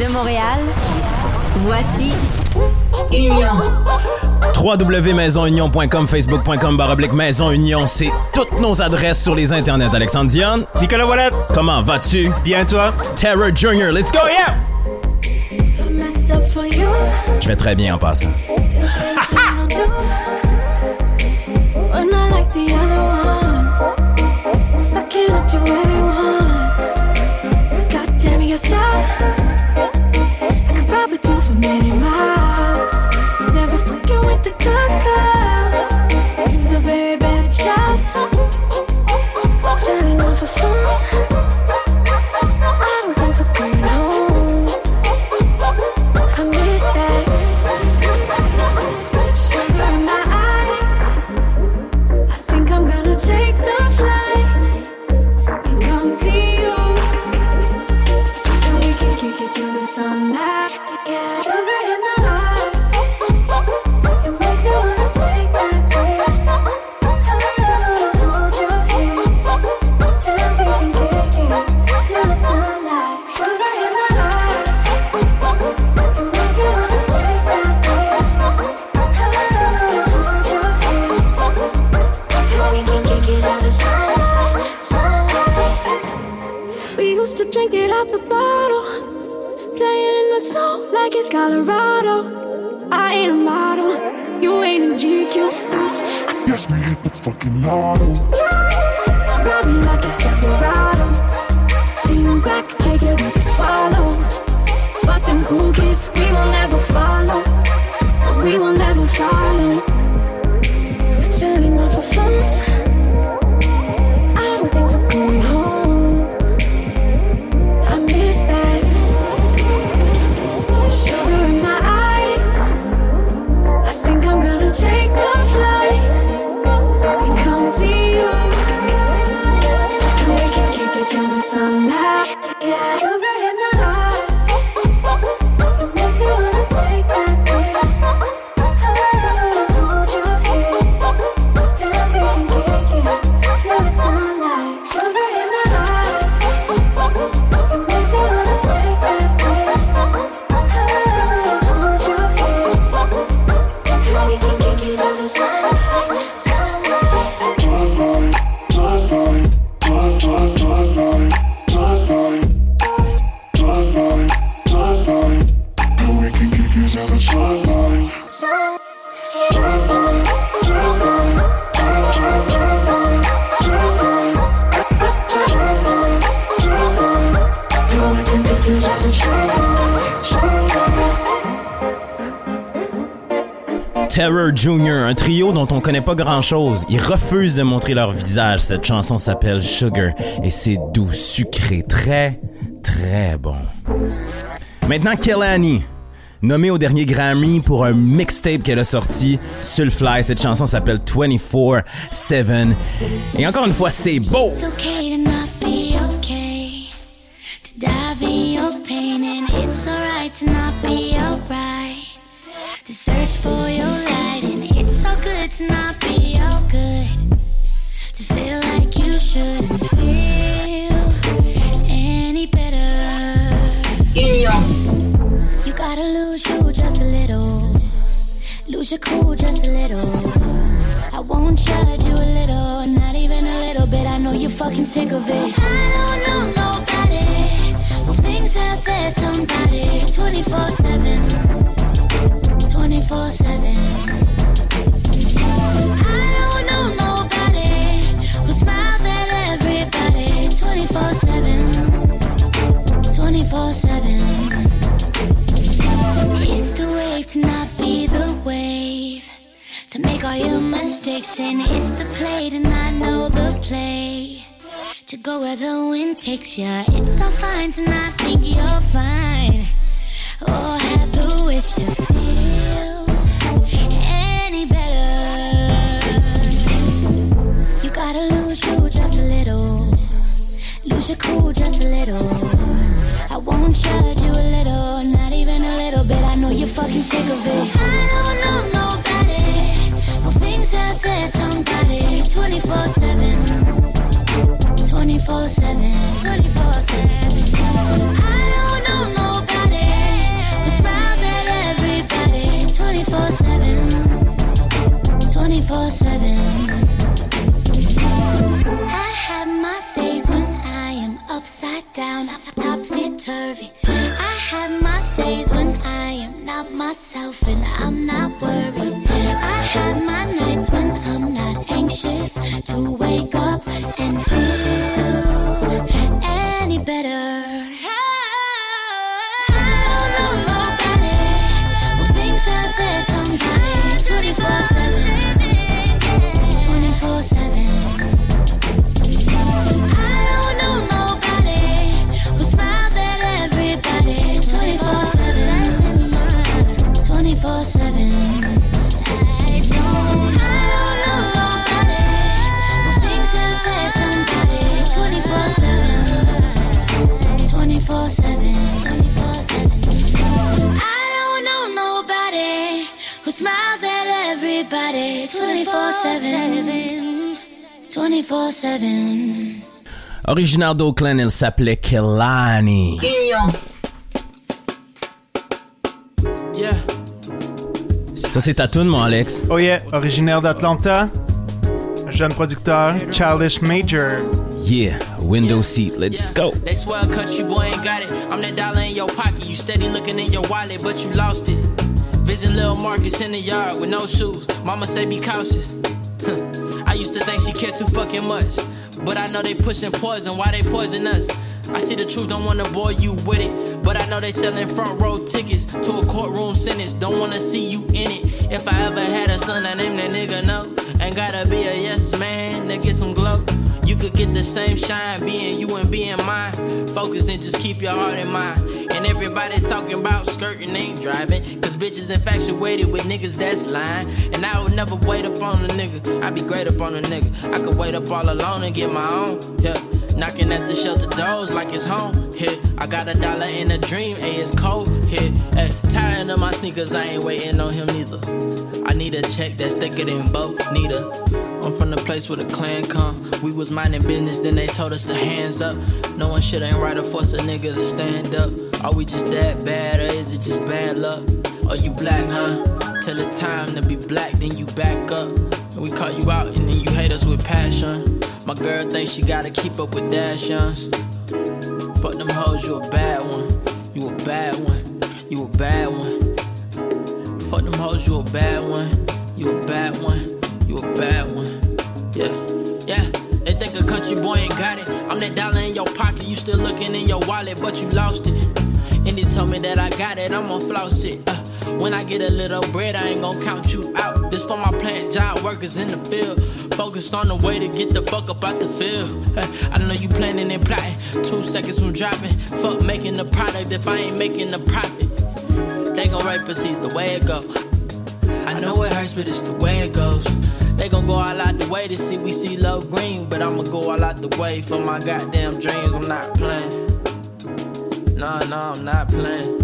De Montréal, voici Union. www.maisonunion.com, facebook.com, baroblique Maison Union, c'est toutes nos adresses sur les internets. Alexandre Dion, Nicolas Wallet, comment vas-tu? bien toi? Terror Junior, let's go, yeah! Je vais très bien en passant. some connaît pas grand chose. Ils refusent de montrer leur visage. Cette chanson s'appelle Sugar et c'est doux, sucré, très, très bon. Maintenant, Kelani, nommée au dernier Grammy pour un mixtape qu'elle a sorti, Sulfly. Cette chanson s'appelle 24-7. Et encore une fois, c'est beau! To not be all good. To feel like you shouldn't feel any better. You gotta lose you just a little. Lose your cool just a little. I won't judge you a little, not even a little bit. I know you're fucking sick of it. I don't know nobody who thinks that there's somebody 24 7. 24 7. 24 7. 24 7. It's the to not be the wave. To make all your mistakes, and it's the play know the play. To go where the wind takes you. It's all fine to not think you're fine. Or have the wish to feel You should cool just a little. I won't judge you a little, not even a little bit. I know you're fucking sick of it. I don't know nobody who thinks that there's somebody 24 7. 24 7. 24 7. I don't know nobody who smiles at everybody 24 7. 24 7. I have upside down, topsy turvy. I have my days when I am not myself and I'm not worried. I have my nights when I'm not anxious to wake up and feel. 24 7. 24 7. Originaire d'Oakland, il s'appelait Kelani. Union. Yeah. Ça, c'est ta tune, mon Alex. Oh yeah, originaire d'Atlanta, jeune producteur, Childish Major. Yeah, window seat, let's go. They swear a country boy ain't got it. I'm that dollar in your pocket. You steady looking in your wallet, but you lost it. Visit Lil Marcus in the yard with no shoes. Mama say be cautious. I used to think she cared too fucking much. But I know they pushing poison. Why they poison us? I see the truth, don't wanna bore you with it. But I know they selling front row tickets to a courtroom sentence. Don't wanna see you in it. If I ever had a son, I name that nigga no. Ain't gotta be a yes man to get some glow. You could get the same shine being you and being mine. Focus and just keep your heart in mind. And everybody talking about skirting ain't driving. Cause bitches infatuated with niggas that's lying. And I would never wait up on a nigga. I be great up on a nigga. I could wait up all alone and get my own. Yeah. Knocking at the shelter doors like it's home. Here, I got a dollar in a dream. Hey, it's cold here. Hey, tired of my sneakers, I ain't waiting on him neither. I need a check that's thicker than both. Need a. I'm from the place where the clan come. We was minding business, then they told us to hands up. No one shit ain't right or force a nigga to stand up. Are we just that bad or is it just bad luck? Are you black, huh? Till it's time to be black, then you back up. And we call you out and then you hate us with passion. My girl thinks she gotta keep up with Dash Youngs. Fuck them hoes, you a bad one. You a bad one. You a bad one. Fuck them hoes, you a bad one. You a bad one. You a bad one. Yeah, yeah. They think a country boy ain't got it. I'm that dollar in your pocket. You still looking in your wallet, but you lost it. And they told me that I got it. I'm gonna floss it. Uh, when I get a little bread, I ain't gonna count you out. This for my plant job workers in the field. Focused on the way to get the fuck up out the field. I know you planning and plotting. Two seconds from dropping. Fuck making the product if I ain't making the profit. They gon' rape us either way it go. I know it hurts, but it's the way it goes. They gon' go all out the way to see we see low green, but I'ma go all out the way for my goddamn dreams. I'm not playing. No, no, I'm not playing.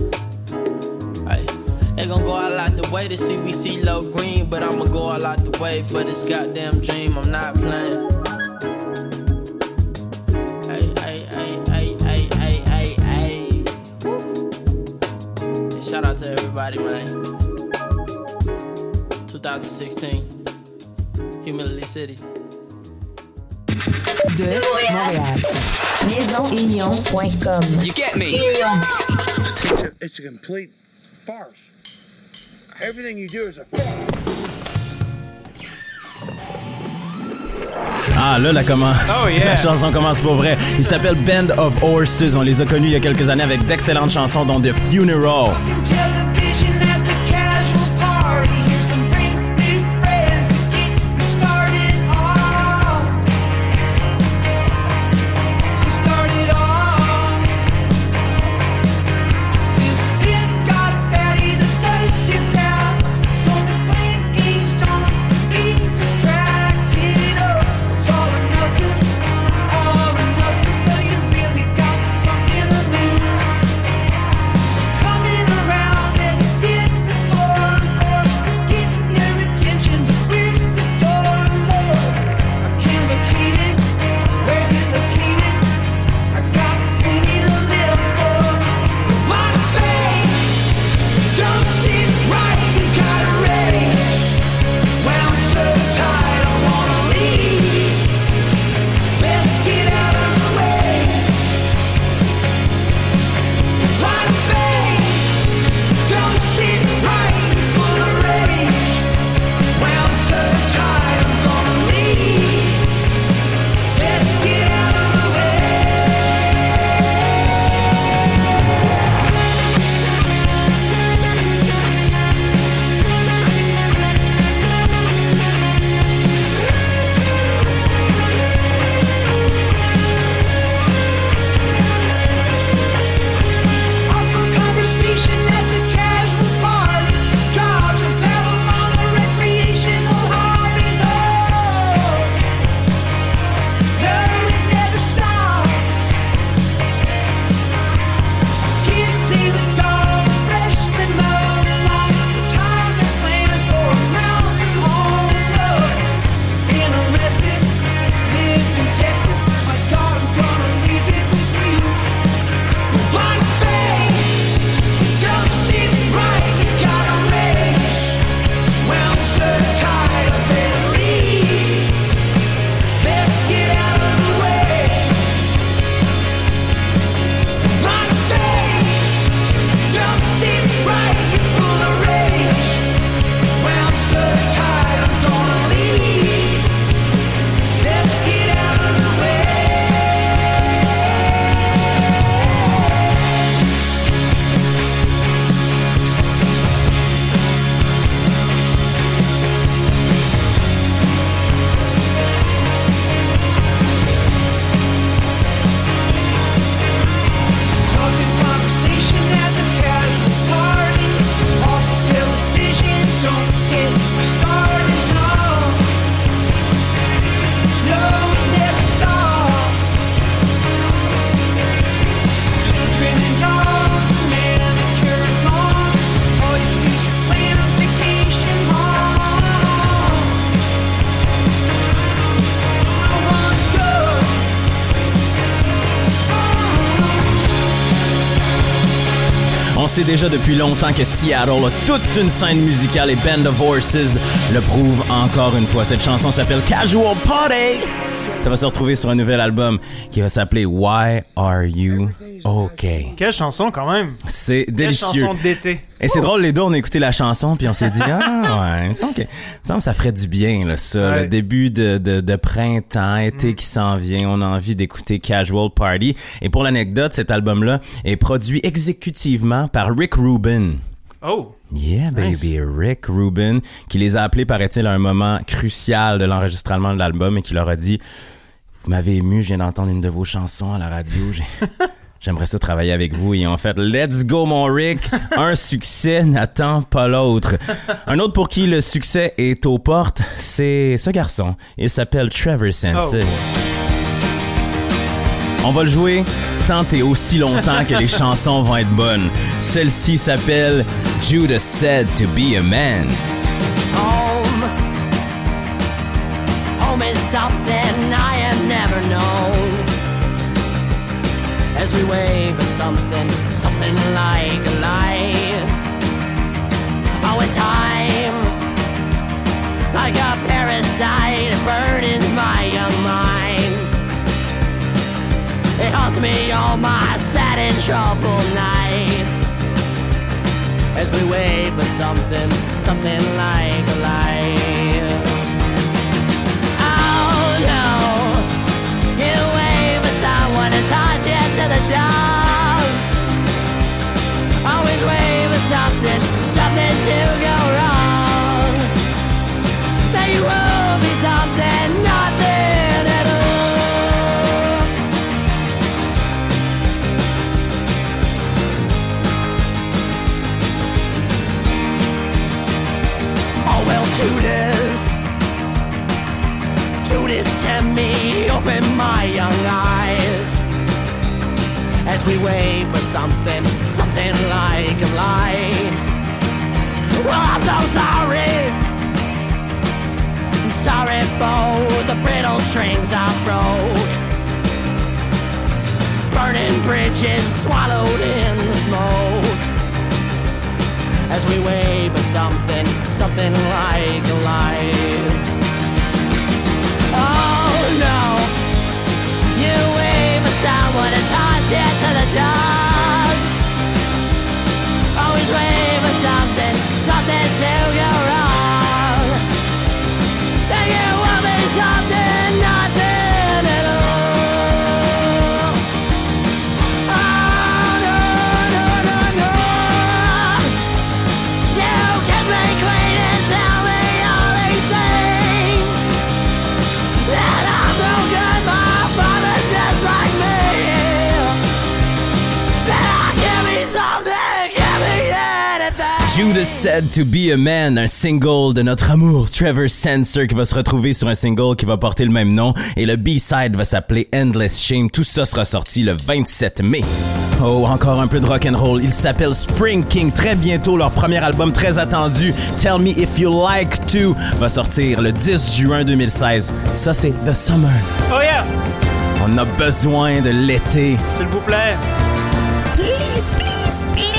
Hey, they gon' go all out the way to see we see low green, but I'ma go all out the way for this goddamn dream. I'm not playing. Hey, hey, hey, hey, hey, hey, hey, hey. Hey, Shout out to everybody, man. 2016, Humility City. De Montréal. MaisonUnion.com. You get me? Union. It's a, it's a complete farce. Everything you do is a. Ah, là, la, commence. Oh, yeah. la chanson commence pour vrai. Il s'appelle Band of Horses. On les a connus il y a quelques années avec d'excellentes chansons, dont The Funeral. Sait déjà depuis longtemps que Seattle a toute une scène musicale et Band of Horses le prouve encore une fois. Cette chanson s'appelle Casual Party. Ça va se retrouver sur un nouvel album qui va s'appeler Why Are You? Okay? Quelle chanson quand même. C'est Quelle délicieux. chanson d'été. Et c'est drôle, les deux, on a écouté la chanson, puis on s'est dit, ah ouais, il me semble que, il me semble que ça ferait du bien, là, ça. Ouais. Le début de, de, de printemps, été qui s'en vient, on a envie d'écouter Casual Party. Et pour l'anecdote, cet album-là est produit exécutivement par Rick Rubin. Oh. Yeah, baby, Rick Rubin, qui les a appelés, paraît-il, à un moment crucial de l'enregistrement de l'album et qui leur a dit, vous m'avez ému, je viens d'entendre une de vos chansons à la radio, j'ai... J'aimerais ça travailler avec vous. Et en fait, let's go, mon Rick. Un succès n'attend pas l'autre. Un autre pour qui le succès est aux portes, c'est ce garçon. Il s'appelle Trevor Sensei. On va le jouer tant et aussi longtemps que les chansons vont être bonnes. Celle-ci s'appelle Judas Said to Be a Man. home. Home is We wave for something, something like a light. In time, like a parasite, it burdens my young mind. It haunts me all my sad and troubled nights as we wait for something, something like a light. To me, open my young eyes as we wait for something, something like a light. Well, I'm so sorry. I'm sorry for the brittle strings I broke. Burning bridges swallowed in the smoke as we wait for something, something like a light. Someone to toss you to the dogs. Always wait for something, something to go Said to Be a Man, un single de notre amour Trevor Sensor qui va se retrouver sur un single qui va porter le même nom et le B-side va s'appeler Endless Shame. Tout ça sera sorti le 27 mai. Oh, encore un peu de rock and roll. Il s'appelle Spring King. Très bientôt, leur premier album très attendu, Tell Me If You Like To, va sortir le 10 juin 2016. Ça, c'est The Summer. Oh yeah! On a besoin de l'été. S'il vous plaît. Please, please, please.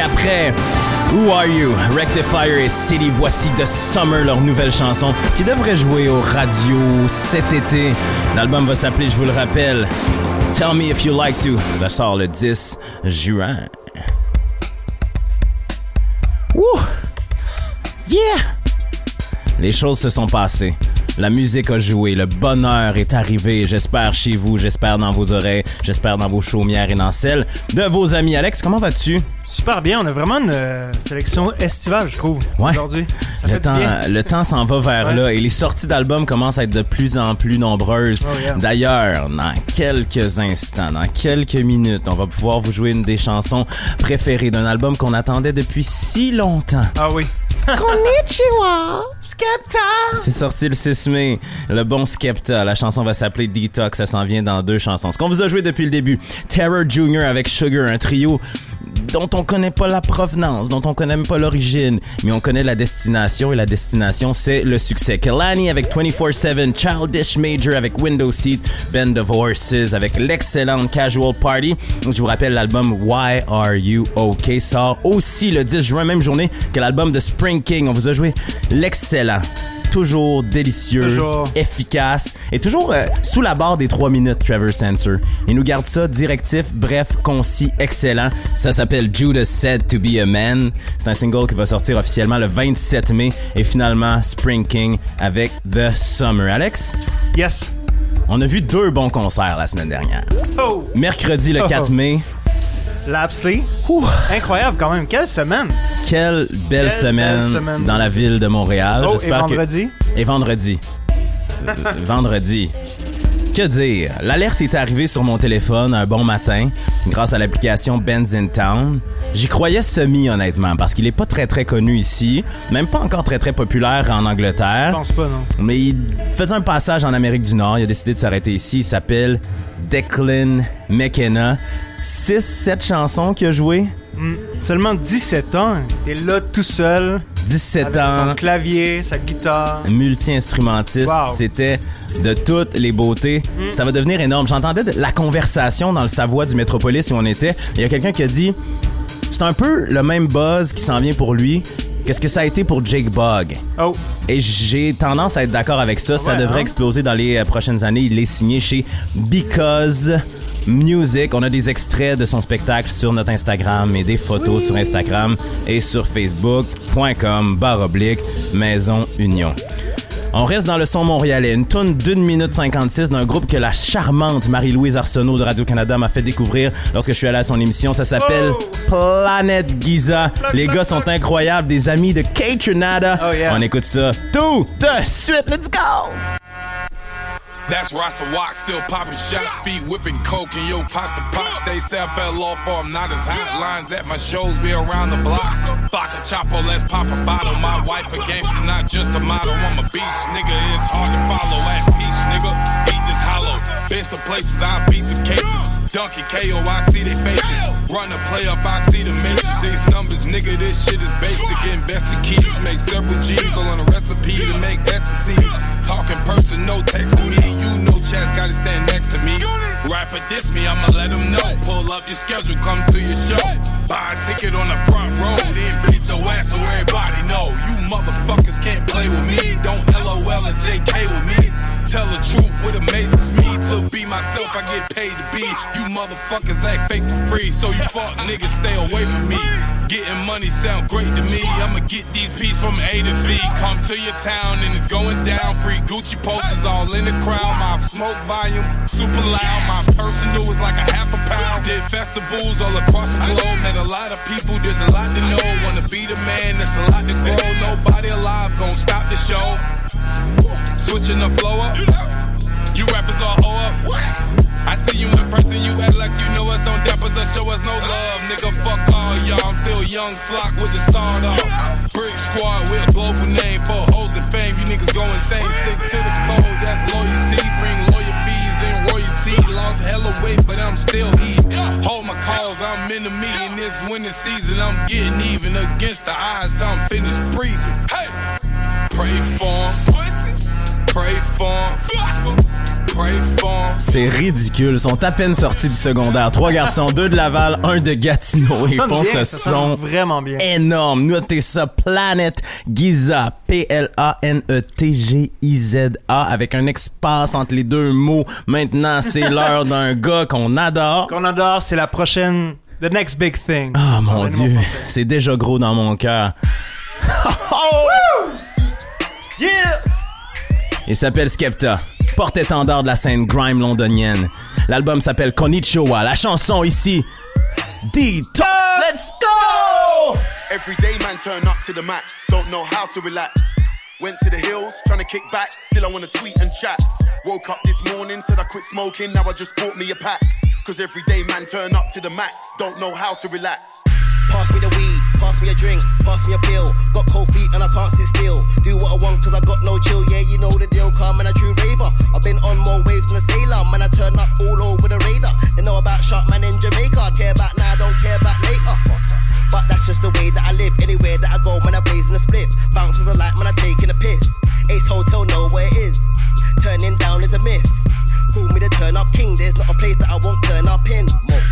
Après Who Are You, Rectifier et City, voici The Summer, leur nouvelle chanson qui devrait jouer aux radios cet été. L'album va s'appeler, je vous le rappelle, Tell Me If You Like To. Ça sort le 10 juin. Wouh! Yeah! Les choses se sont passées. La musique a joué, le bonheur est arrivé. J'espère chez vous, j'espère dans vos oreilles, j'espère dans vos chaumières et dans celles de vos amis. Alex, comment vas-tu? Super bien, on a vraiment une euh, sélection estivale, je trouve, Ouais. aujourd'hui. Le temps, le temps s'en va vers Ouais. là et les sorties d'albums commencent à être de plus en plus nombreuses. Oh, yeah. D'ailleurs, dans quelques instants, dans quelques minutes, on va pouvoir vous jouer une des chansons préférées d'un album qu'on attendait depuis si longtemps. Ah oui. Konnichiwa! Skepta! C'est sorti le 6 mai. Le bon Skepta. La chanson va s'appeler Detox. Ça s'en vient dans deux chansons. Ce qu'on vous a joué depuis le début. Terror Jr. avec Sugar, un trio dont on connaît pas la provenance, dont on connaît même pas l'origine, mais on connaît la destination et la destination c'est le succès. Kelani avec 24/7, Childish Major avec Window Seat, Band of Horses avec l'excellente Casual Party. Je vous rappelle l'album Why Are You OK sort aussi le 10 juin, même journée que l'album de Spring King. On vous a joué l'excellent toujours délicieux, Toujours. efficace et toujours euh, sous la barre des 3 minutes, Trevor Sensor. Il nous garde ça directif, bref, concis, excellent. Ça s'appelle Judas Said to Be a Man. C'est un single qui va sortir officiellement le 27 mai et finalement Spring King avec The Summer. Alex, Yes. on a vu deux bons concerts la semaine dernière. Oh! Mercredi le Oh. 4 mai. Lapsley. Incroyable quand même. Quelle semaine. Quelle belle Quelle semaine, belle semaine. dans la ville de Montréal. Oh, et que- vendredi. Et vendredi. Vendredi. Que dire? L'alerte est arrivée sur mon téléphone un bon matin grâce à l'application Benz in Town. J'y croyais semi honnêtement parce qu'il est pas très très connu ici, même pas encore très très populaire en Je Angleterre. pense pas, non. Mais il faisait un passage en Amérique du Nord. Il a décidé de s'arrêter ici. Il s'appelle Declan McKenna. 6-7 chansons qu'il a joué. Seulement 17 ans. Il est là tout seul. 17 Avec ans. son clavier, sa guitare. multi-instrumentiste. Wow. C'était de toutes les beautés. Ça va devenir énorme. J'entendais de la conversation dans le Savoie du Métropolis où on était. Il y a quelqu'un qui a dit c'est un peu le même buzz qui s'en vient pour lui. Qu'est-ce que ça a été pour Jake Bogg? Oh, Et j'ai tendance à être d'accord avec ça. ça Ouais, devrait hein? exploser dans les euh, prochaines années. Il est signé chez Because Music. On a des extraits de son spectacle sur notre Instagram et des photos sur Instagram et sur Facebook.com barre oblique Maison Union. On reste dans le son montréalais. Une tonne d'une minute 56 d'un groupe que la charmante Marie-Louise Arsenault de Radio-Canada m'a fait découvrir lorsque je suis allé à son émission. Ça s'appelle Planet Giza. Les gars sont incroyables, des amis de Kate Trinada. Oh, yeah. On écoute ça tout de suite. Let's go! That's Rasta Walk, still popping shots, speed whipping coke and yo pasta pops. They say I fell off or I'm not as hot. Lines at my shows be around the block. Vodka Chapo, let's pop a bottle. My wife a gangster, not just a model. I'm a beast, nigga. It's hard to follow. At peach, nigga. Eat this hollow. Been some places, I beat some cases. Dunkin' KO, I see their faces. Run a play up, I see the matrix. These numbers, nigga, this shit is basic. Invest the keys, make several G's all on a recipe to make C. Talking person, no texting me. You know Chaz gotta stand next to me. Rapper diss me, I'ma let him know. Pull up your schedule, come to your show. Buy a ticket on the front row, then beat your ass so everybody know. You motherfuckers can't play with me. Don't LOL and JK with me. Tell the truth, what amazes me to be myself, I get paid to be. You motherfuckers act fake for free, so you fuck niggas stay away from me. Getting money sound great to me. I'ma get these pieces from A to Z. Come to your town and it's going down. Free Gucci posters all in the crowd. My smoke volume super loud. My personal is like a half a pound. Did festivals all across the globe. Met a lot of people, there's a lot to know. Wanna be the man, that's a lot to grow. Nobody alive gon'. Switching the flow up. You rappers all hoe up. I see you in the person, you act like you know us. Don't dap us or show us no love. Nigga, fuck all y'all. I'm still young flock with the start off. Brick squad, we're a global name for hoes and fame. You niggas go insane. Sick to the code, that's loyalty. Bring lawyer fees and royalty. Lost hella weight, but I'm still eating. Hold my calls, I'm in the meeting. This winter season, I'm getting even against the odds. I'm finished breathing. Hey, pray for 'em. C'est ridicule. Ils sont à peine sortis du secondaire. Trois garçons, deux de Laval, un de Gatineau. Ils sonne font bien, ce ça sonne son vraiment bien. énorme. Notez ça. Planet Giza. E P-L-A-N-E-T-G-I-Z-A. Avec un espace entre les deux mots. Maintenant, c'est l'heure d'un gars qu'on adore. Qu'on adore, c'est la prochaine. The next big thing. Ah, mon Dieu. C'est déjà gros dans mon cœur. Yeah! Il s'appelle Skepta, porte-étendard de la scène grime londonienne. L'album s'appelle Konnichiwa. La chanson ici, Detox. Let's go! Every day, man, turn up to the max. Don't know how to relax. Went to the hills, trying to kick back. Still, I wanna tweet and chat. Woke up this morning, said I quit smoking. Now I just bought me a pack. Cause every day, man, turn up to the max. Don't know how to relax. Pass me the weed, pass me a drink, pass me a pill. Got cold feet and I can't sit still. Do what I want cause I got no chill. Yeah, you know the deal, calm and a true raver. I've been on more waves than a sailor. Man, I turn up all over the radar. They know about Shark Man in Jamaica. I care about now, don't care about later. But that's just the way that I live. Anywhere that I go, man, I blaze in a split. Bounces a light, man, I taking a piss. Ace Hotel, know where it is. Turning down is a myth. Call me the turn up king. There's not a place that I won't turn up in. More.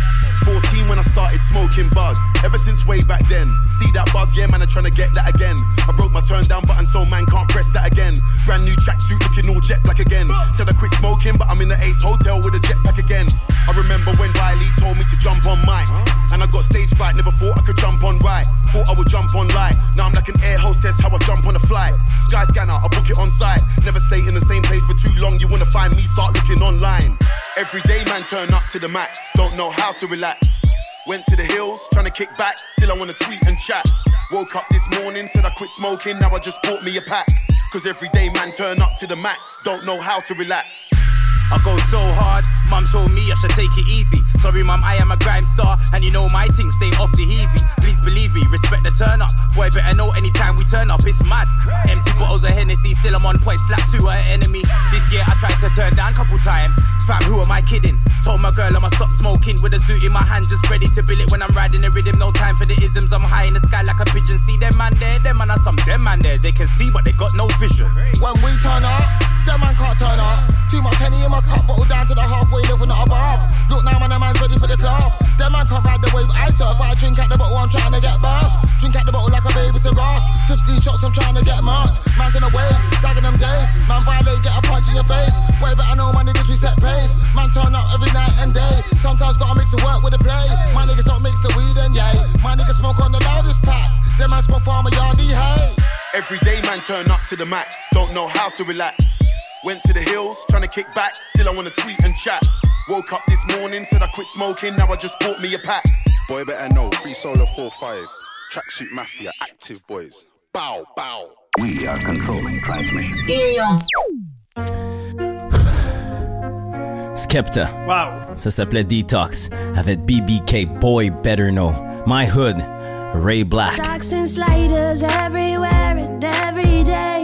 14 when I started smoking bud. Ever since way back then. See that buzz, yeah, man, I'm trying to get that again. I broke my turn down button, so man can't press that again. Brand new tracksuit looking all jet black again. Said I quit smoking, but I'm in the Ace Hotel with a jetpack again. I remember when Wiley told me to jump on mic. And I got stage fright, never thought I could jump on right. Thought I would jump on light. Now I'm like an air hostess, how I jump on a flight. Sky scanner, I book it on site. Never stay in the same place for too long. You wanna find me, start looking online. Every day, man, turn up to the max. Don't know how to relax. Went to the hills, trying to kick back. Still, I wanna tweet and chat. Woke up this morning, said I quit smoking. Now I just bought me a pack. Cause every day, man, turn up to the max. Don't know how to relax. I go so hard, mum told me I should take it easy. Sorry, mum, I am a grime star, and you know my thing, stay off the easy. Please believe me, respect the turn up. Boy, better know anytime we turn up, it's mad. Empty bottles of Hennessy, still I'm on point, slap to her enemy. This year I tried to turn down couple times. Fam, who am I kidding? Told my girl I'ma stop smoking with a zoot in my hand, just ready to bill it when I'm riding the rhythm. No time for the isms, I'm high in the sky like a pigeon. See them man there, them man are some them man there. They can see, but they got no vision. When we turn up, that man can't turn up. Too much honey in my cup, bottle down to the halfway level, not above. Look now, man, the man's ready for the club. That man can't ride the wave I. I drink at the bottle, I'm trying to get burst. Drink at the bottle like a baby to grass. 15 shots, I'm trying to get marked. Man's in a wave, dagging them Dave. Man violate, get a punch in your face. Way better know my niggas, we set pace. Man turn up every night and day. Sometimes gotta mix the work with the play. My niggas don't mix the weed and yay. My niggas smoke on the loudest pack. Them man smoke farmer yardie, hey. Every day, man, turn up to the max. Don't know how to relax. Went to the hills, trying to kick back. Still, I wanna tweet and chat. Woke up this morning, said I quit smoking. Now I just bought me a pack. Boy, better know. Free solo 4-5. Tracksuit Mafia, active boys. Bow, bow. We are controlling transmission. Union. Skepta. Wow. Ça s'appelait Detox. Avec BBK Boy Better Know. My Hood. Ray Black. Socks and sliders everywhere and every day.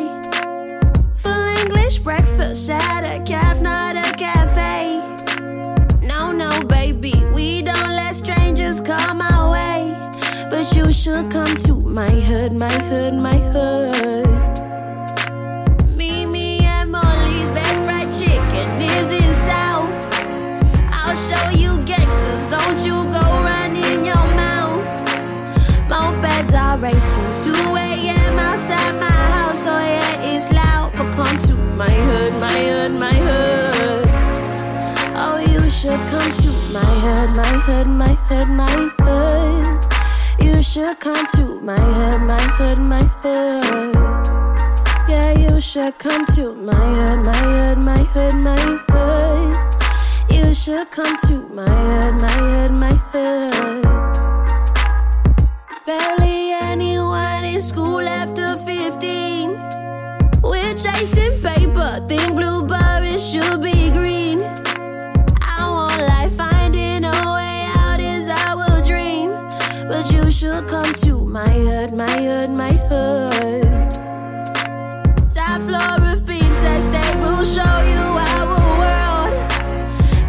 Breakfast at a calf, not a cafe. No, no, baby, we don't let strangers come our way. But you should come to my hood, my hood, my hood. Come to my hood, my hood, my hood, my hood. You should come to my hood, my hood, my hood. Yeah, you should come to my hood, my hood, my hood, my hood. You should come to my hood, my hood, my hood. Barely anyone in school after 15. We're chasing paper, think blueberries should be green. Come to my hood, my hood, my hood. Top floor of peeps at state will show you our world.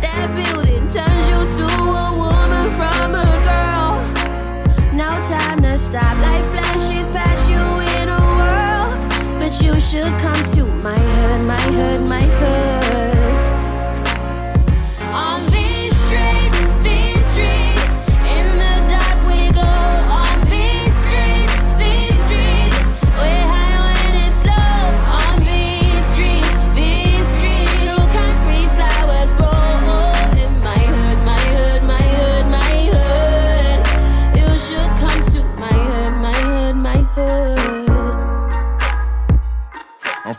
That building turns you to a woman from a girl. No time to stop. Life flashes past you in a whirl. But you should come to my hood, my hood, my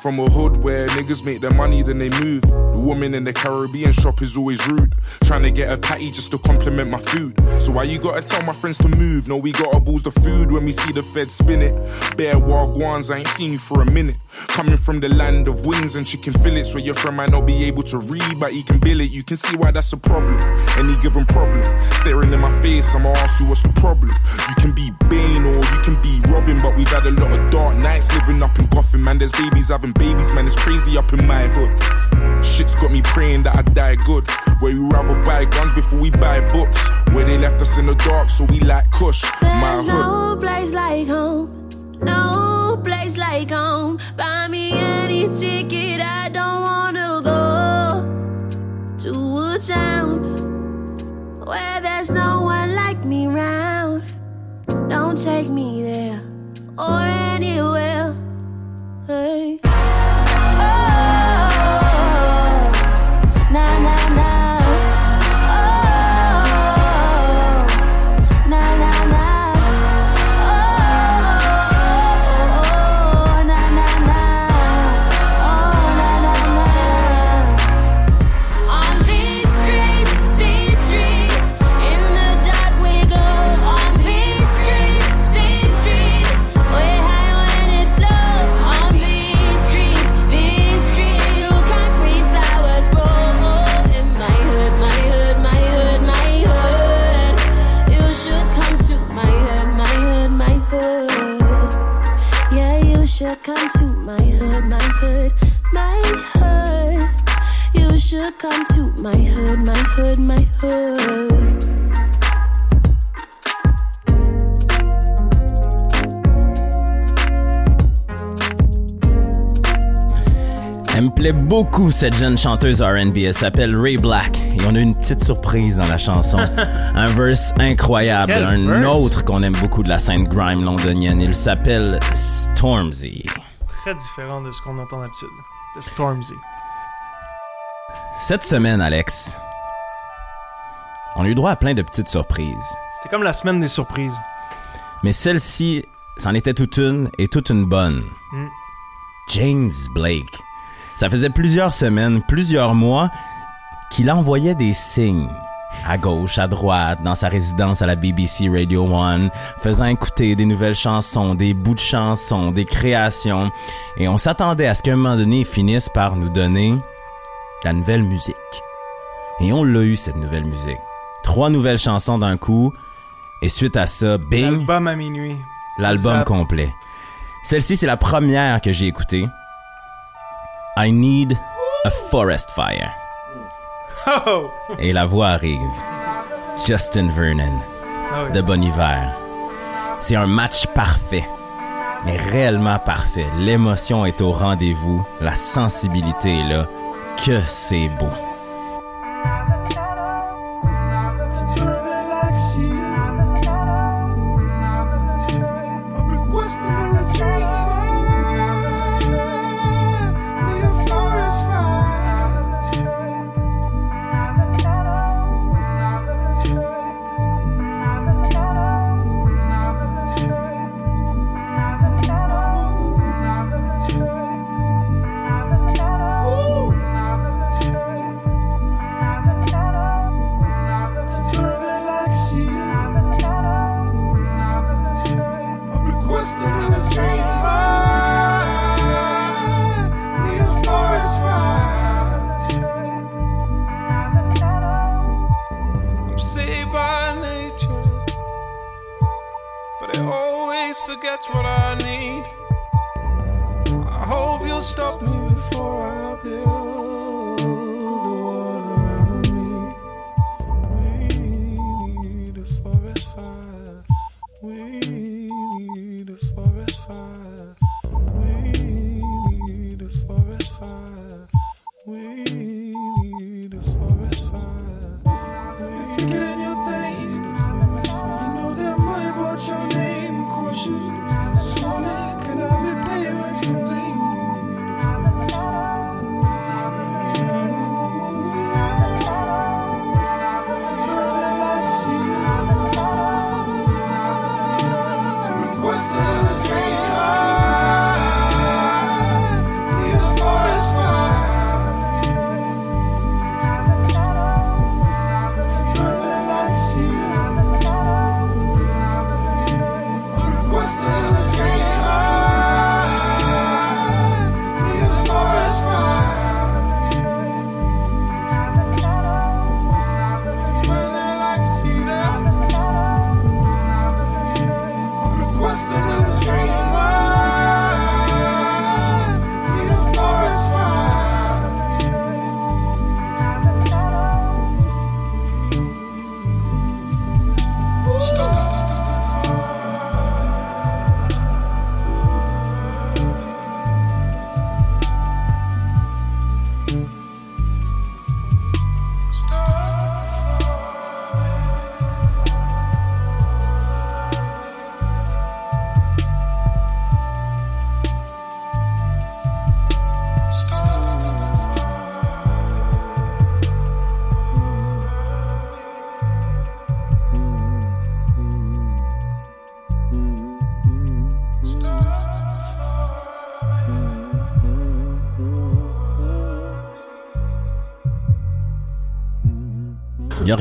from a hood where niggas make their money, then they move. The woman in the Caribbean shop is always rude. Trying to get a patty just to compliment my food. So why you gotta tell my friends to move? No, we gotta boost the food when we see the fed spin it. Bare wagwans, I ain't seen you for a minute. Coming from the land of wings and chicken fillets, where your friend might not be able to read, but he can bill it. You can see why that's a problem. Any given problem. Staring in my face, I'ma ask you what's the problem. You can be Bane or you can be Robin, but we've had a lot of dark nights living up in Gotham, man. There's babies having babies, man. It's crazy up in my hood. Shit's got me praying that I die good. Where we rather buy guns before we buy books. Where they left us in the dark, so we like Kush. My There's hood. no place like home, no place like home. Buy me any ticket, I don't wanna go to a town where there's no one like me round. Don't take me there or anywhere. Hey. Come to my hood, my hood, my hood. Elle me plaît beaucoup, cette jeune chanteuse R&B. Elle s'appelle Ray Black. Et on a une petite surprise dans la chanson. un verse incroyable. Quel un verse? autre qu'on aime beaucoup de la scène grime londonienne. Il s'appelle Stormzy. Très différent de ce qu'on entend d'habitude. De Stormzy. Cette semaine, Alex, on a eu droit à plein de petites surprises. C'était comme la semaine des surprises. Mais celle-ci, c'en était toute une et toute une bonne. Mm. James Blake. Ça faisait plusieurs semaines, plusieurs mois qu'il envoyait des signes à gauche, à droite, dans sa résidence à la BBC Radio One, faisant écouter des nouvelles chansons, des bouts de chansons, des créations. Et on s'attendait à ce qu'à un moment donné, il finisse par nous donner la nouvelle musique. Et on l'a eu, cette nouvelle musique. Trois nouvelles chansons d'un coup. Et suite à ça, bing, L'album à minuit. l'album complet. Celle-ci, c'est la première que j'ai écoutée. I Need a Forest Fire. Oh! Et la voix arrive. Justin Vernon, Ah oui. de Bon Hiver. C'est un match parfait, mais réellement parfait. L'émotion est au rendez-vous, la sensibilité est là. Que c'est beau.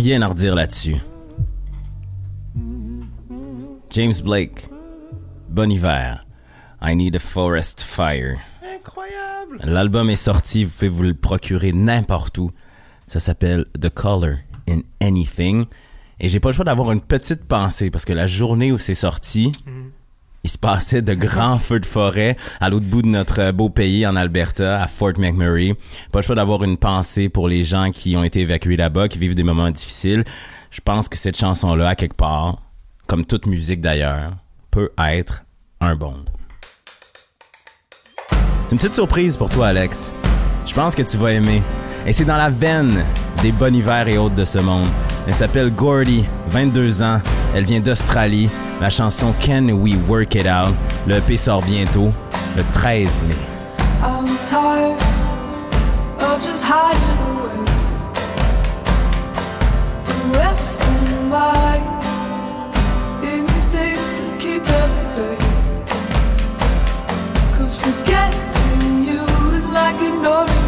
Rien à redire là-dessus. James Blake, Bon hiver. I need a forest fire. Incroyable. L'album est sorti, vous pouvez vous le procurer n'importe où. Ça s'appelle The Color in Anything. Et j'ai pas le choix d'avoir une petite pensée parce que la journée où c'est sorti, il se passait de grands feux de forêt à l'autre bout de notre beau pays en Alberta, à Fort McMurray. Pas le choix d'avoir une pensée pour les gens qui ont été évacués là-bas, qui vivent des moments difficiles. Je pense que cette chanson-là, à quelque part, comme toute musique d'ailleurs, peut être un bon. C'est une petite surprise pour toi, Alex. Je pense que tu vas aimer. Et c'est dans la veine des bon hivers et autres de ce monde. Elle s'appelle Gordy, 22 ans. Elle vient d'Australie. La chanson Can We Work It Out? Le EP sort bientôt, le 13 mai. I'm tired of just hiding away, resting my to keep them at. 'Cause forgetting you is like ignoring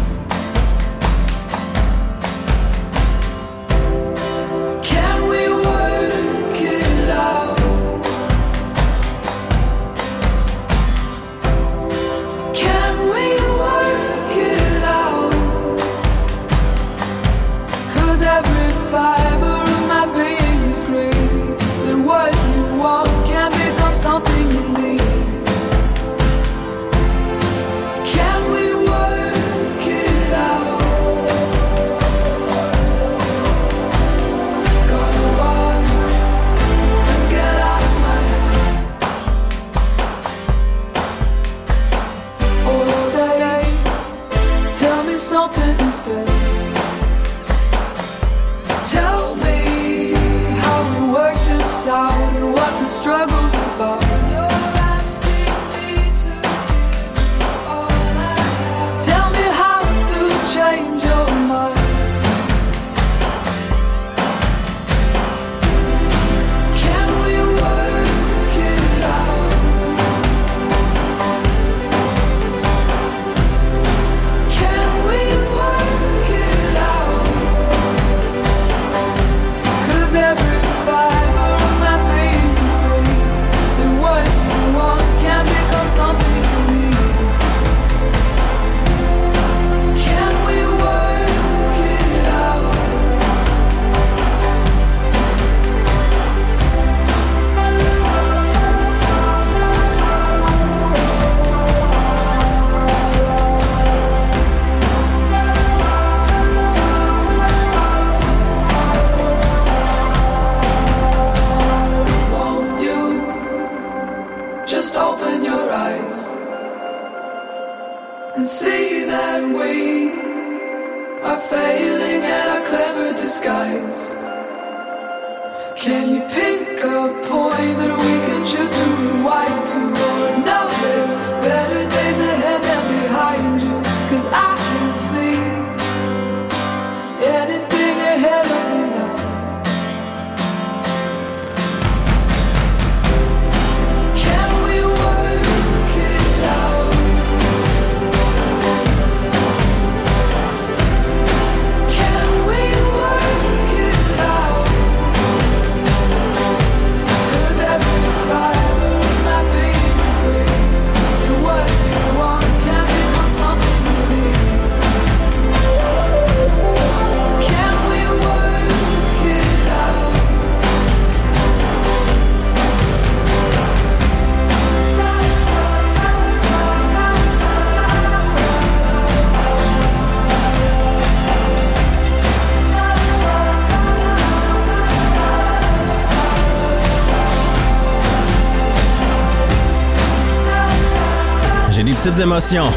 petites émotions.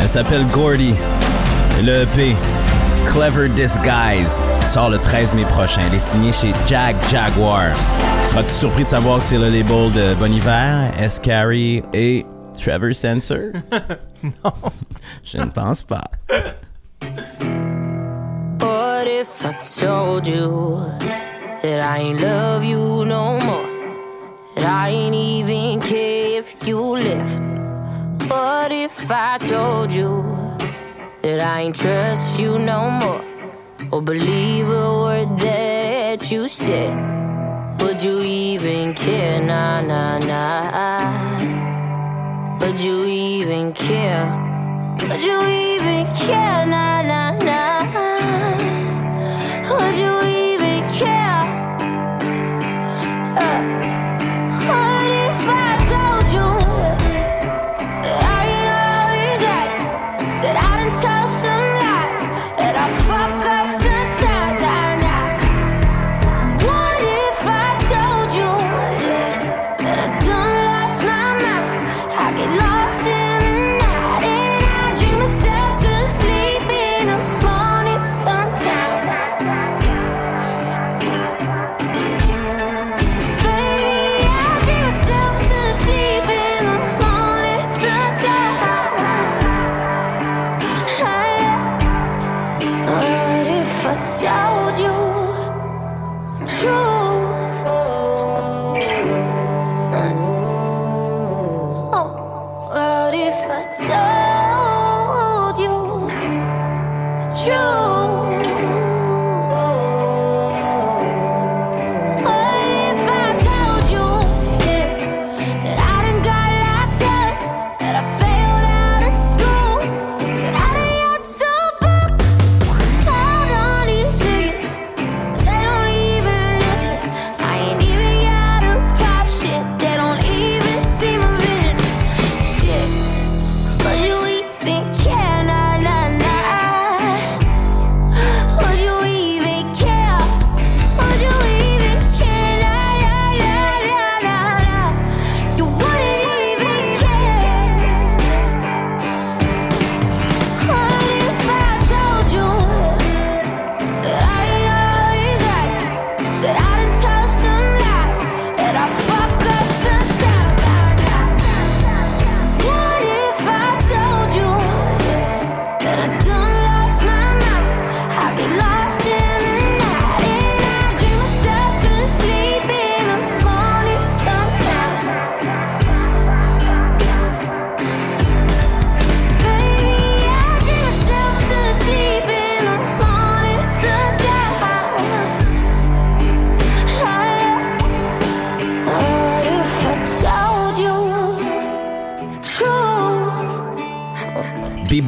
Elle s'appelle Gordy. Le EP Clever Disguise sort le 13 mai prochain. Elle est signée chez Jag Jaguar. Seras-tu surpris de savoir que c'est le label de Bon Hiver, S. Carey et Trevor Sensor? non. Je ne pense pas. What if I told you that I ain't love if I told you that I ain't trust you no more? Or believe a word that you said? Would you even care? Nah, nah, nah. Would you even care? Would you even care? Nah, nah.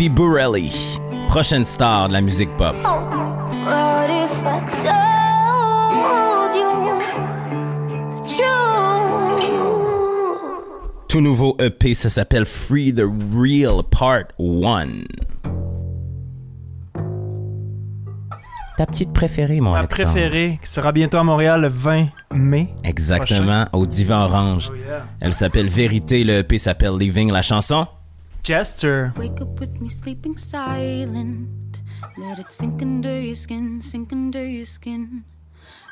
Baby Burelli, prochaine star de la musique pop. What if I told you the truth? Tout nouveau EP, ça s'appelle Free the Real Part 1. Ta petite préférée, mon Ma Alexandre. préférée, qui sera bientôt à Montréal le 20 mai. Exactement, au Divan Orange. Elle s'appelle Vérité, le EP s'appelle Living, la chanson. Jester. Wake up with me sleeping silent. Let it sink under your skin, sink under your skin.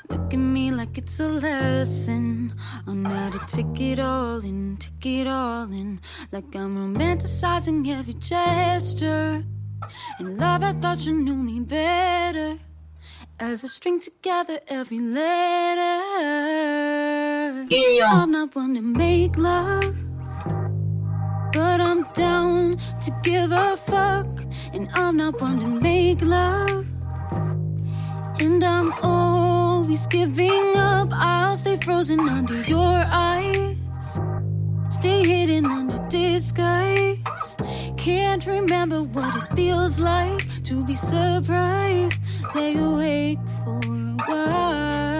Look at me like it's a lesson on how to take it all in, take it all in. Like I'm romanticizing every gesture. In love, I thought you knew me better. As I string together every letter. I'm not one to make love. But I'm down to give a fuck. And I'm not one to make love. And I'm always giving up. I'll stay frozen under your eyes. Stay hidden under disguise. Can't remember what it feels like to be surprised. Lay awake for a while.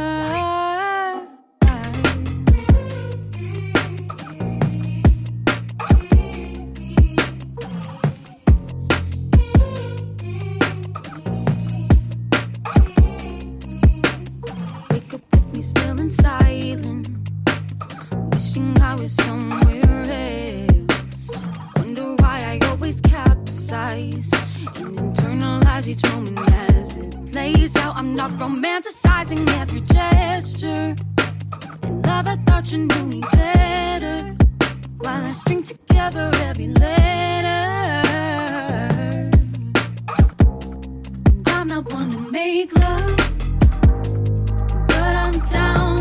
I was somewhere else. Wonder why I always capsize and internalize each moment as it plays out. I'm not romanticizing every gesture. Love, I thought you knew me better. While I string together every letter. I'm not one to make love, but I'm down.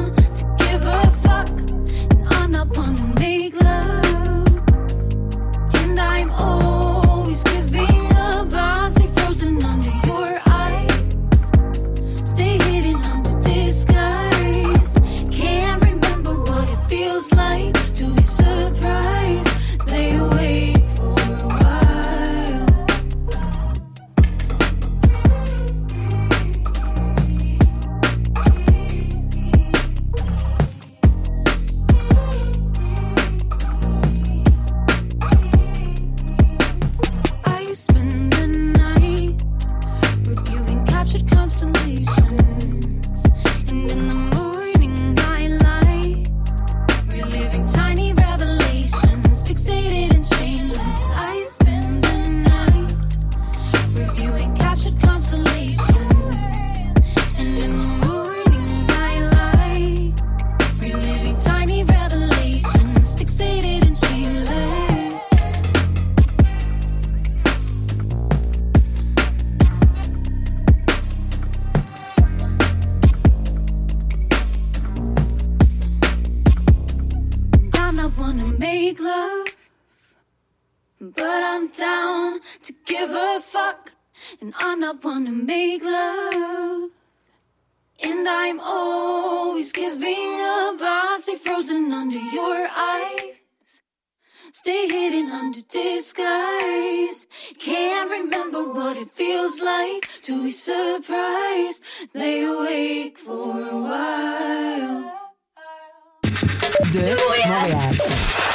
De Montréal.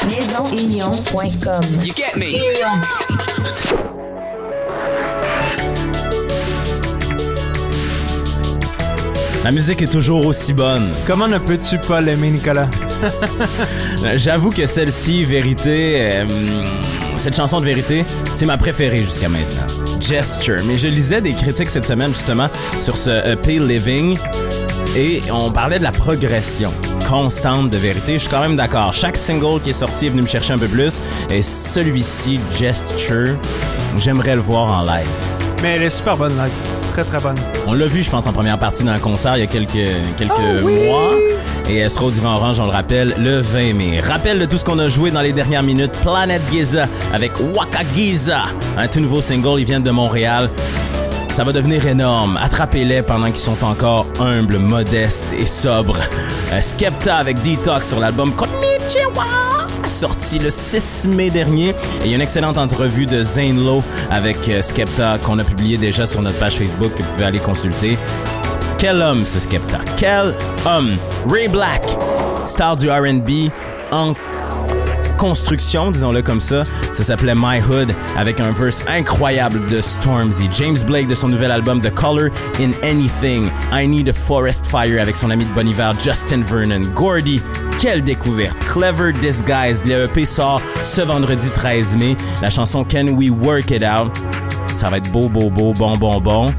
Maisonunion.com. You get me. Union. La musique est toujours aussi bonne. Comment ne peux-tu pas l'aimer, Nicolas? J'avoue que celle-ci, Vérité, euh, cette chanson de Vérité, c'est ma préférée jusqu'à maintenant. Gesture. Mais je lisais des critiques cette semaine justement sur ce EP Living et on parlait de la progression constante de Vérité. Je suis quand même d'accord. Chaque single qui est sorti est venu me chercher un peu plus et celui-ci, Gesture, j'aimerais le voir en live. Mais elle est super bonne live. Très très bonne. On l'a vu, je pense, en première partie d'un concert il y a quelques, quelques Ah oui! mois. Et elle sera au Divan Orange, on le rappelle, le 20 mai. Rappel de tout ce qu'on a joué dans les dernières minutes. Planet Giza avec Waka Giza. Un tout nouveau single, ils viennent de Montréal. Ça va devenir énorme. Attrapez-les pendant qu'ils sont encore humbles, modestes et sobres. Euh, Skepta avec Detox sur l'album Konnichiwa sorti le 6 mai dernier. Et il y a une excellente entrevue de Zane Lowe avec euh, Skepta qu'on a publié déjà sur notre page Facebook que vous pouvez aller consulter. Quel homme ce Skepta? Quel homme? Ray Black, star du RB en construction, disons-le comme ça. Ça s'appelait My Hood avec un verse incroyable de Stormzy. James Blake de son nouvel album The Color in Anything. I Need a Forest Fire avec son ami de bon hiver Justin Vernon. Gordy, quelle découverte. Clever Disguise. Le EP sort ce vendredi 13 mai. La chanson Can We Work It Out? Ça va être beau, beau, beau, bon, bon, bon.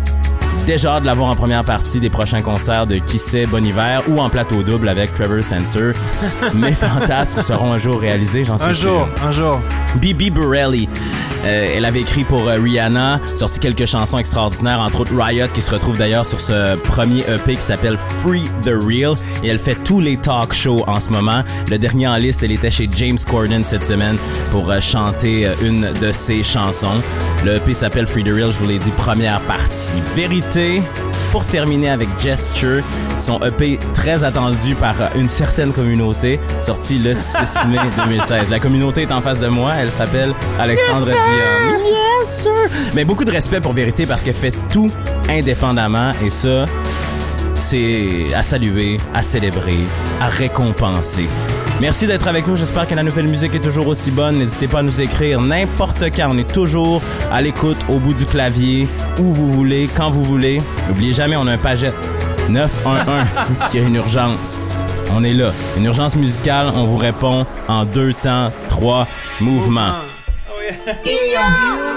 Déjà hâte de l'avoir en première partie des prochains concerts de Qui sait Bon Hiver ou en plateau double avec Trevor Sensor. Mes fantasmes seront un jour réalisés, j'en suis Un sûr. jour, un jour. Bibi Borelli. Euh, elle avait écrit pour euh, Rihanna, sorti quelques chansons extraordinaires, entre autres Riot, qui se retrouve d'ailleurs sur ce premier EP qui s'appelle Free the Real. Et elle fait tous les talk shows en ce moment. Le dernier en liste, elle était chez James Corden cette semaine pour euh, chanter euh, une de ses chansons. Le EP s'appelle Free the Real, je vous l'ai dit, première partie. Vérité, pour terminer avec Gesture, son EP très attendu par euh, une certaine communauté, sorti le 6 mai 2016. La communauté est en face de moi, elle s'appelle Alexandre Yes! Dion. Yes, sir! Mais beaucoup de respect pour Vérité parce qu'elle fait tout indépendamment et ça, c'est à saluer, à célébrer, à récompenser. Merci d'être avec nous. J'espère que la nouvelle musique est toujours aussi bonne. N'hésitez pas à nous écrire n'importe quand. On est toujours à l'écoute au bout du clavier, où vous voulez, quand vous voulez. N'oubliez jamais, on a un pagette 911 s'il y a une urgence. On est là. Une urgence musicale, on vous répond en deux temps, trois mouvements. Might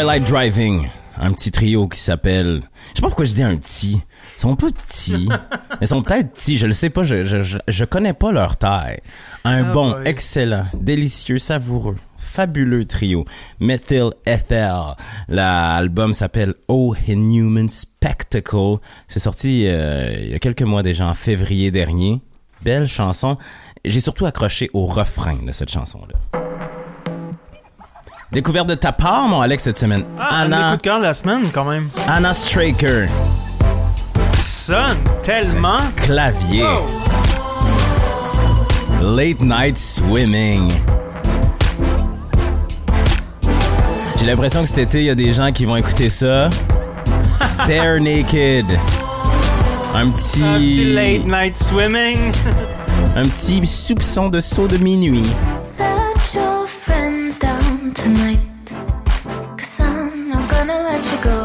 Twilight Driving, un petit trio qui s'appelle. Je sais pas pourquoi je dis un petit. Ils sont pas petits. Ils sont peut-être petits, je le sais pas, je, je, je, connais pas leur taille. Un Ah bon, boy. excellent, délicieux, savoureux, fabuleux trio. Methyl Ether. L'album s'appelle Oh Inhuman Spectacle. C'est sorti euh, il y a quelques mois déjà, en février dernier. Belle chanson. J'ai surtout accroché au refrain de cette chanson-là. Découverte de ta part, mon Alex, cette semaine. Ah, un Anna, coup de cœur de la semaine, quand même. Anna Straker. Sonne tellement. Clavier. Late Night Swimming. J'ai l'impression que cet été, il y a des gens qui vont écouter ça. Bare Naked. Un petit. Un petit late night swimming. Un petit soupçon de saut de minuit. Your friends down tonight. Cause I'm not gonna let you go.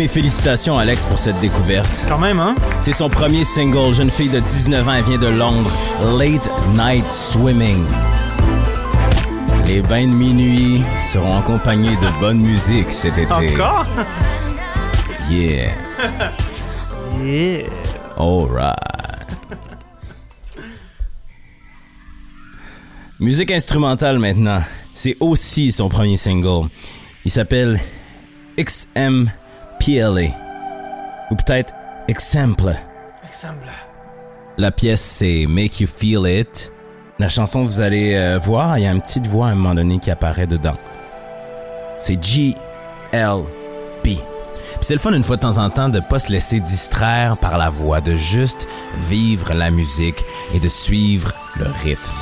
Mes félicitations, Alex, pour cette découverte. Quand même, hein? C'est son premier single. Jeune fille de 19 ans, elle vient de Londres. Late Night Swimming. Les bains de minuit seront accompagnés de bonne musique cet été. Encore? Yeah. Yeah. Alright. Musique instrumentale maintenant. C'est aussi son premier single. Il s'appelle XMPLA. Ou peut-être Exemple. Exemple. La pièce, c'est Make You Feel It. La chanson, vous allez euh, voir, il y a une petite voix à un moment donné qui apparaît dedans. C'est G-L-B. C'est le fun une fois de temps en temps de pas se laisser distraire par la voix, de juste vivre la musique et de suivre le rythme.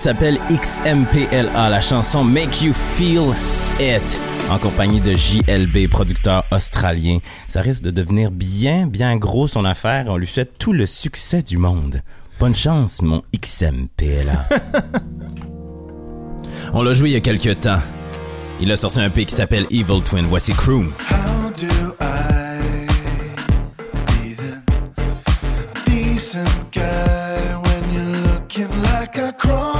S'appelle XMPLA, la chanson Make You Feel It, en compagnie de JLB, producteur australien. Ça risque de devenir bien, bien gros son affaire. On lui souhaite tout le succès du monde. Bonne chance, mon XMPLA. On l'a joué il y a quelques temps. Il a sorti un P qui s'appelle Evil Twin. Voici Crew. How do I be the decent guy when you're looking like crossed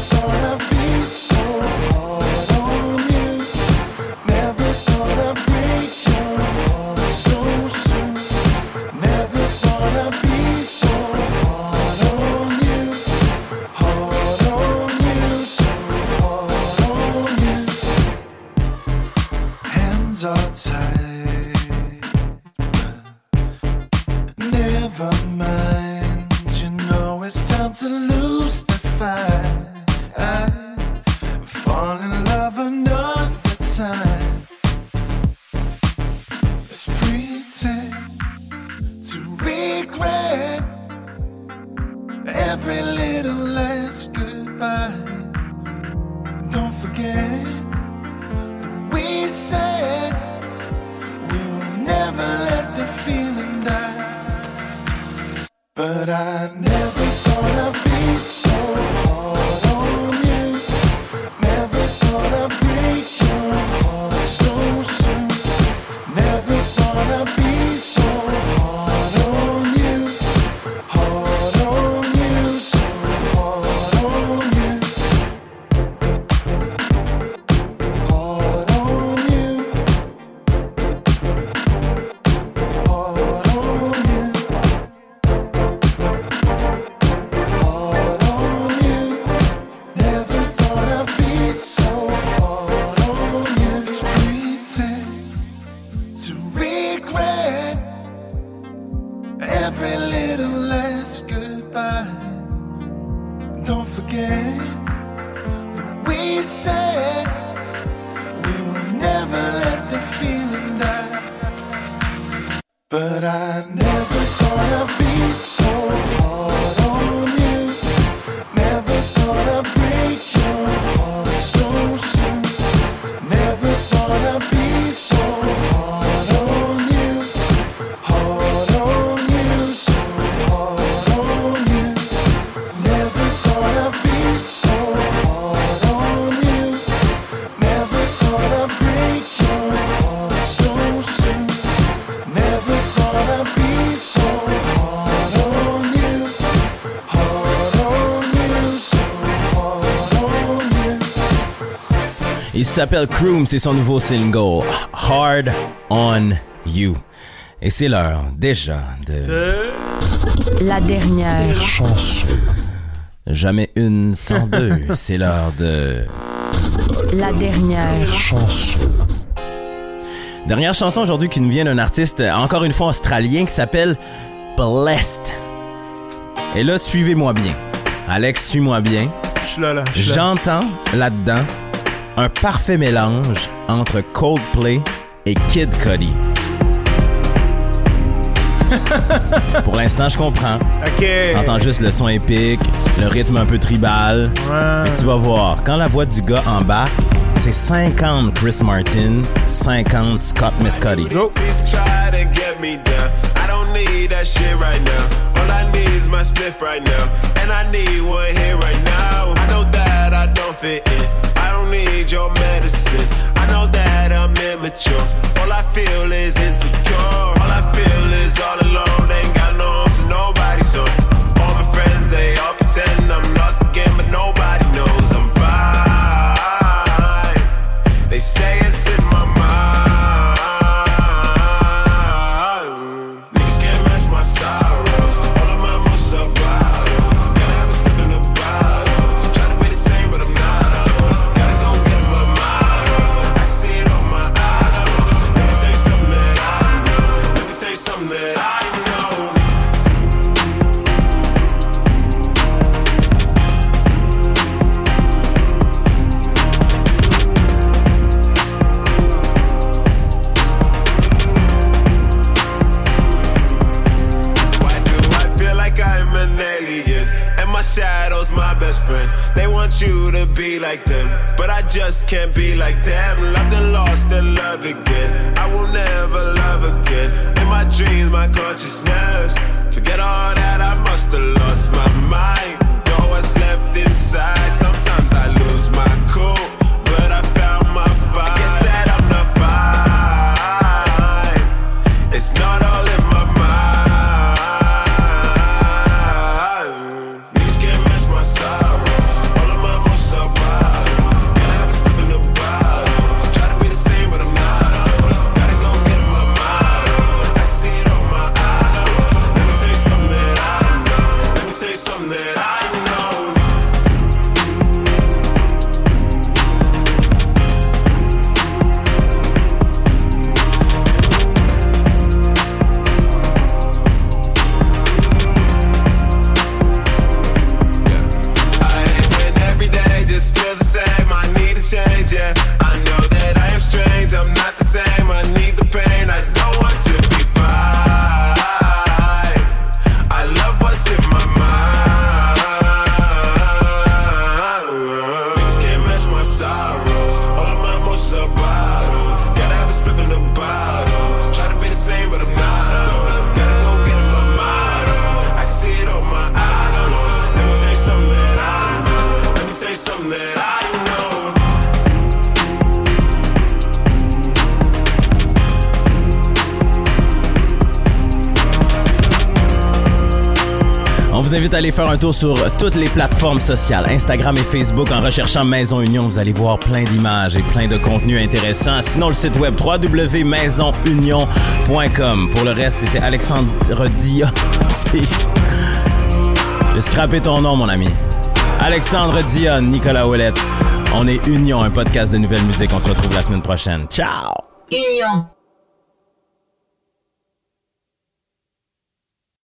s'appelle Croom, c'est son nouveau single Hard on You. Et c'est l'heure déjà de La dernière chanson. Jamais une sans deux, c'est l'heure de La dernière chanson. Dernière chanson aujourd'hui qui nous vient d'un artiste encore une fois australien qui s'appelle Blessed. Et là, suivez-moi bien. Alex, suis-moi bien. J'entends là-dedans un parfait mélange entre Coldplay et Kid Cudi. Pour l'instant, je comprends. Ok. T'entends juste le son épique, le rythme un peu tribal. Ouais. Mais tu vas voir, quand la voix du gars embarque, c'est 50 Chris Martin, 50 Scott Mescudi. People counterfeit. Eh. I don't need your medicine. I know that I'm immature. All I feel is insecure. All I feel is all alone. Ain't got no arms to nobody, so all my friends they all pretend. Best friend. They want you to be like them, but I just can't be like them. Loved and lost and loved again. I will never love again. In my dreams, my consciousness. Forget all that, I must have lost my mind. Know what's left inside. Sometimes I lose my cool, vous invite à aller faire un tour sur toutes les plateformes sociales, Instagram et Facebook, en recherchant Maison Union. Vous allez voir plein d'images et plein de contenus intéressants. Sinon, le site web www.maisonunion.com. Pour le reste, c'était Alexandre Dia. J'ai scrappé ton nom, mon ami. Alexandre Dion, Nicolas Ouellette. On est Union, un podcast de nouvelle musique. On se retrouve la semaine prochaine. Ciao! Union.